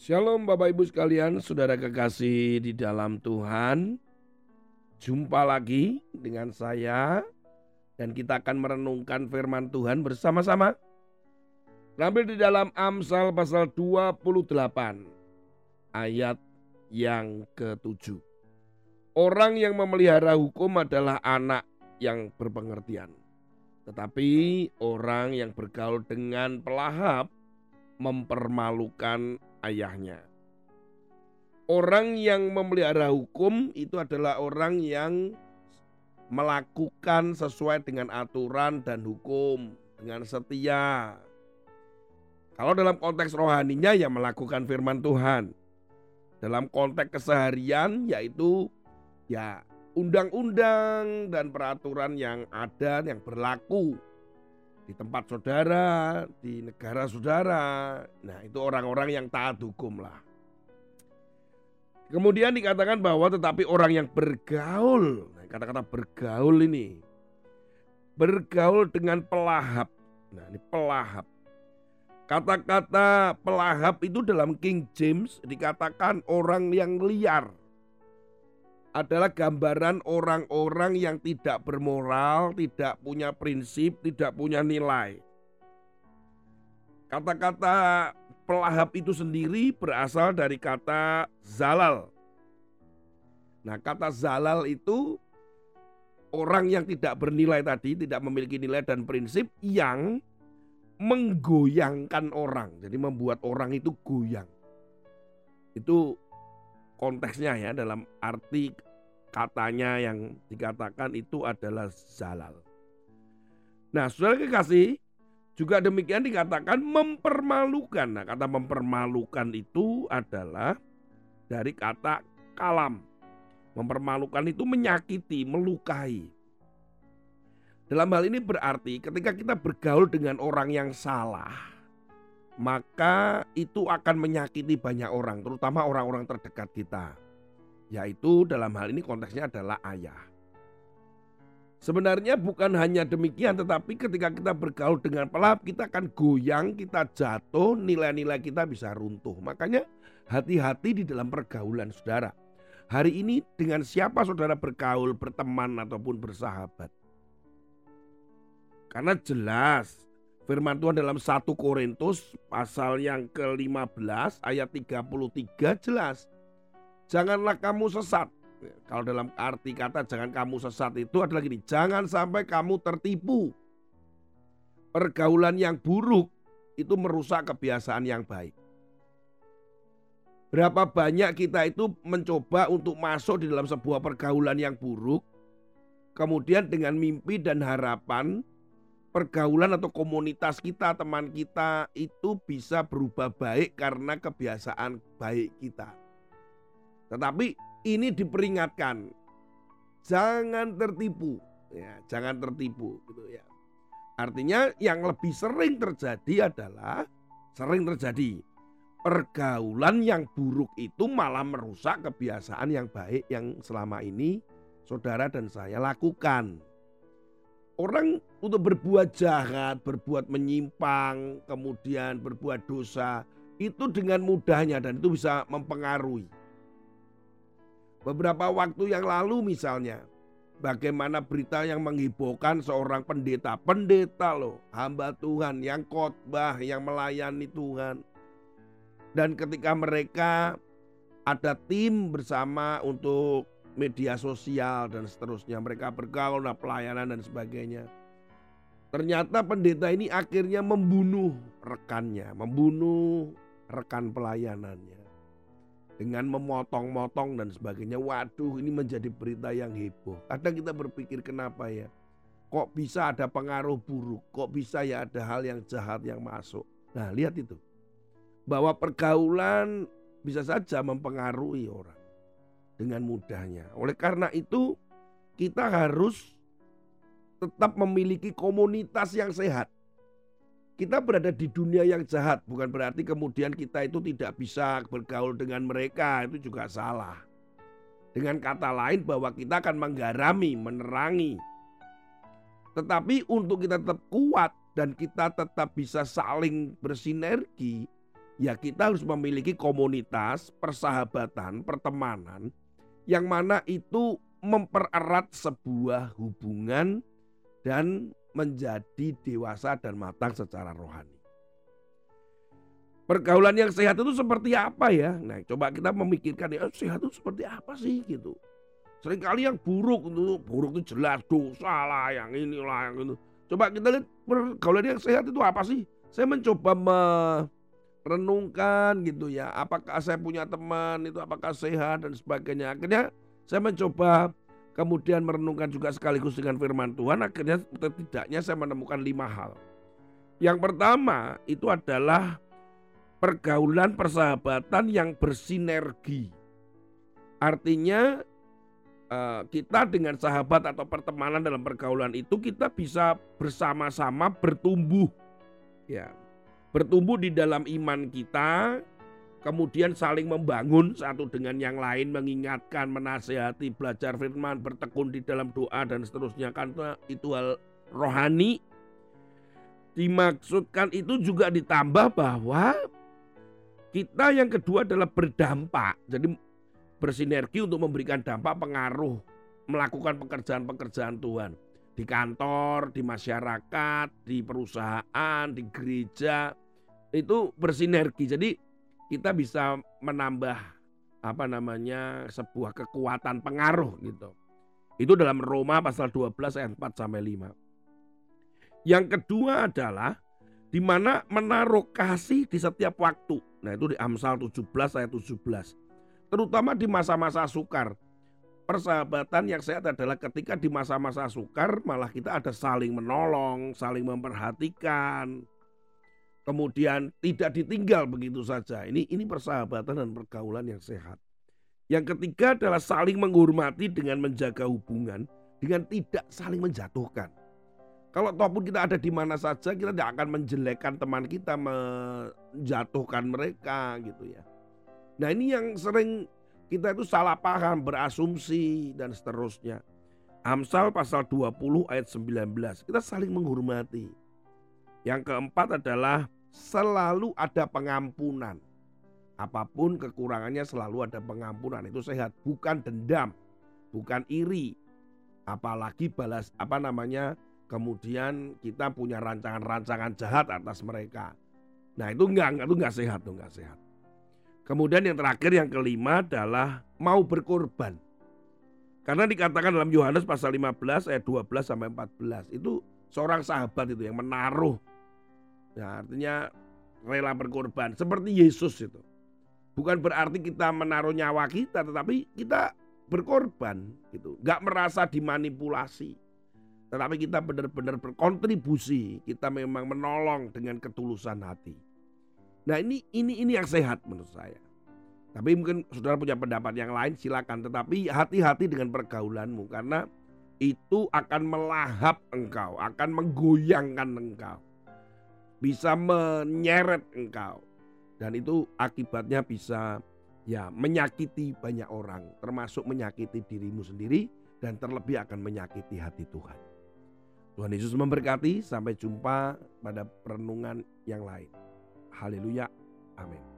Shalom Bapak Ibu sekalian, saudara kekasih di dalam Tuhan. Jumpa lagi dengan saya dan kita akan merenungkan firman Tuhan bersama-sama. Terambil di dalam Amsal pasal 28 ayat yang ketujuh. Orang yang memelihara hukum adalah anak yang berpengertian. Tetapi orang yang bergaul dengan pelahap mempermalukan ayahnya. Orang yang memelihara hukum itu adalah orang yang melakukan sesuai dengan aturan dan hukum dengan setia. Kalau dalam konteks rohaninya ya melakukan firman Tuhan. Dalam konteks keseharian yaitu ya undang-undang dan peraturan yang ada yang berlaku di tempat saudara, di negara saudara. Nah, itu orang-orang yang taat hukum lah. Kemudian dikatakan bahwa tetapi orang yang bergaul, nah, kata-kata bergaul ini, bergaul dengan pelahap. Nah, ini pelahap. Kata-kata pelahap itu dalam King James dikatakan orang yang liar adalah gambaran orang-orang yang tidak bermoral, tidak punya prinsip, tidak punya nilai. Kata-kata pelahap itu sendiri berasal dari kata zalal. Nah, kata zalal itu orang yang tidak bernilai tadi, tidak memiliki nilai dan prinsip yang menggoyangkan orang. Jadi membuat orang itu goyang. Itu konteksnya ya dalam arti katanya yang dikatakan itu adalah zalal. Nah, saudara kekasih, juga demikian dikatakan mempermalukan. Nah, kata mempermalukan itu adalah dari kata kalam. Mempermalukan itu menyakiti, melukai. Dalam hal ini berarti ketika kita bergaul dengan orang yang salah, maka itu akan menyakiti banyak orang, terutama orang-orang terdekat kita. Yaitu dalam hal ini konteksnya adalah ayah. Sebenarnya bukan hanya demikian tetapi ketika kita bergaul dengan pelap kita akan goyang, kita jatuh, nilai-nilai kita bisa runtuh. Makanya hati-hati di dalam pergaulan saudara. Hari ini dengan siapa saudara bergaul, berteman ataupun bersahabat. Karena jelas Firman Tuhan dalam 1 Korintus pasal yang ke-15 ayat 33 jelas. Janganlah kamu sesat. Kalau dalam arti kata jangan kamu sesat itu adalah gini. Jangan sampai kamu tertipu. Pergaulan yang buruk itu merusak kebiasaan yang baik. Berapa banyak kita itu mencoba untuk masuk di dalam sebuah pergaulan yang buruk. Kemudian dengan mimpi dan harapan pergaulan atau komunitas kita, teman kita itu bisa berubah baik karena kebiasaan baik kita. Tetapi ini diperingatkan, jangan tertipu, ya, jangan tertipu, gitu ya. Artinya yang lebih sering terjadi adalah sering terjadi pergaulan yang buruk itu malah merusak kebiasaan yang baik yang selama ini saudara dan saya lakukan. Orang untuk berbuat jahat, berbuat menyimpang, kemudian berbuat dosa, itu dengan mudahnya dan itu bisa mempengaruhi. Beberapa waktu yang lalu misalnya, bagaimana berita yang menghiburkan seorang pendeta, pendeta loh, hamba Tuhan yang khotbah, yang melayani Tuhan. Dan ketika mereka ada tim bersama untuk media sosial dan seterusnya. Mereka bergaul, nah, pelayanan dan sebagainya. Ternyata pendeta ini akhirnya membunuh rekannya, membunuh rekan pelayanannya. Dengan memotong-motong dan sebagainya. Waduh ini menjadi berita yang heboh. Kadang kita berpikir kenapa ya. Kok bisa ada pengaruh buruk? Kok bisa ya ada hal yang jahat yang masuk? Nah lihat itu. Bahwa pergaulan bisa saja mempengaruhi orang dengan mudahnya. Oleh karena itu, kita harus tetap memiliki komunitas yang sehat. Kita berada di dunia yang jahat, bukan berarti kemudian kita itu tidak bisa bergaul dengan mereka, itu juga salah. Dengan kata lain bahwa kita akan menggarami, menerangi. Tetapi untuk kita tetap kuat dan kita tetap bisa saling bersinergi, ya kita harus memiliki komunitas, persahabatan, pertemanan yang mana itu mempererat sebuah hubungan dan menjadi dewasa dan matang secara rohani. Pergaulan yang sehat itu seperti apa ya? Nah, coba kita memikirkan ya, sehat itu seperti apa sih gitu. Seringkali yang buruk itu buruk itu jelas dosa lah, yang inilah yang itu. Coba kita lihat pergaulan yang sehat itu apa sih? Saya mencoba merenungkan gitu ya, apakah saya punya teman itu apakah sehat dan sebagainya. Akhirnya saya mencoba kemudian merenungkan juga sekaligus dengan firman Tuhan. Akhirnya setidaknya saya menemukan lima hal. Yang pertama itu adalah pergaulan persahabatan yang bersinergi. Artinya eh, kita dengan sahabat atau pertemanan dalam pergaulan itu kita bisa bersama-sama bertumbuh. Ya. Bertumbuh di dalam iman kita, kemudian saling membangun satu dengan yang lain, mengingatkan, menasehati, belajar firman, bertekun di dalam doa dan seterusnya karena itu hal rohani. Dimaksudkan itu juga ditambah bahwa kita yang kedua adalah berdampak. Jadi bersinergi untuk memberikan dampak pengaruh melakukan pekerjaan-pekerjaan Tuhan di kantor, di masyarakat, di perusahaan, di gereja itu bersinergi. Jadi kita bisa menambah apa namanya sebuah kekuatan pengaruh gitu. Itu dalam Roma pasal 12 ayat 4 sampai 5. Yang kedua adalah di mana menaruh kasih di setiap waktu. Nah itu di Amsal 17 ayat 17. Terutama di masa-masa sukar. Persahabatan yang sehat adalah ketika di masa-masa sukar malah kita ada saling menolong, saling memperhatikan. Kemudian tidak ditinggal begitu saja. Ini ini persahabatan dan pergaulan yang sehat. Yang ketiga adalah saling menghormati dengan menjaga hubungan dengan tidak saling menjatuhkan. Kalau ataupun kita ada di mana saja, kita tidak akan menjelekkan teman kita, menjatuhkan mereka gitu ya. Nah ini yang sering kita itu salah paham, berasumsi dan seterusnya. Amsal pasal 20 ayat 19, kita saling menghormati. Yang keempat adalah selalu ada pengampunan. Apa pun kekurangannya selalu ada pengampunan. Itu sehat, bukan dendam, bukan iri. Apalagi balas apa namanya kemudian kita punya rancangan-rancangan jahat atas mereka. Nah itu enggak, itu enggak sehat, itu enggak sehat. Kemudian yang terakhir yang kelima adalah mau berkorban. Karena dikatakan dalam Yohanes pasal 15 ayat 12 sampai 14 itu seorang sahabat itu yang menaruh. Ya, artinya rela berkorban seperti Yesus itu. Bukan berarti kita menaruh nyawa kita tetapi kita berkorban gitu. Enggak merasa dimanipulasi. Tetapi kita benar-benar berkontribusi, kita memang menolong dengan ketulusan hati. Nah ini ini ini yang sehat menurut saya. Tapi mungkin saudara punya pendapat yang lain silakan. Tetapi hati-hati dengan pergaulanmu karena itu akan melahap engkau, akan menggoyangkan engkau. Bisa menyeret engkau. Dan itu akibatnya bisa ya menyakiti banyak orang. Termasuk menyakiti dirimu sendiri dan terlebih akan menyakiti hati Tuhan. Tuhan Yesus memberkati. Sampai jumpa pada perenungan yang lain. Haleluya. Amin.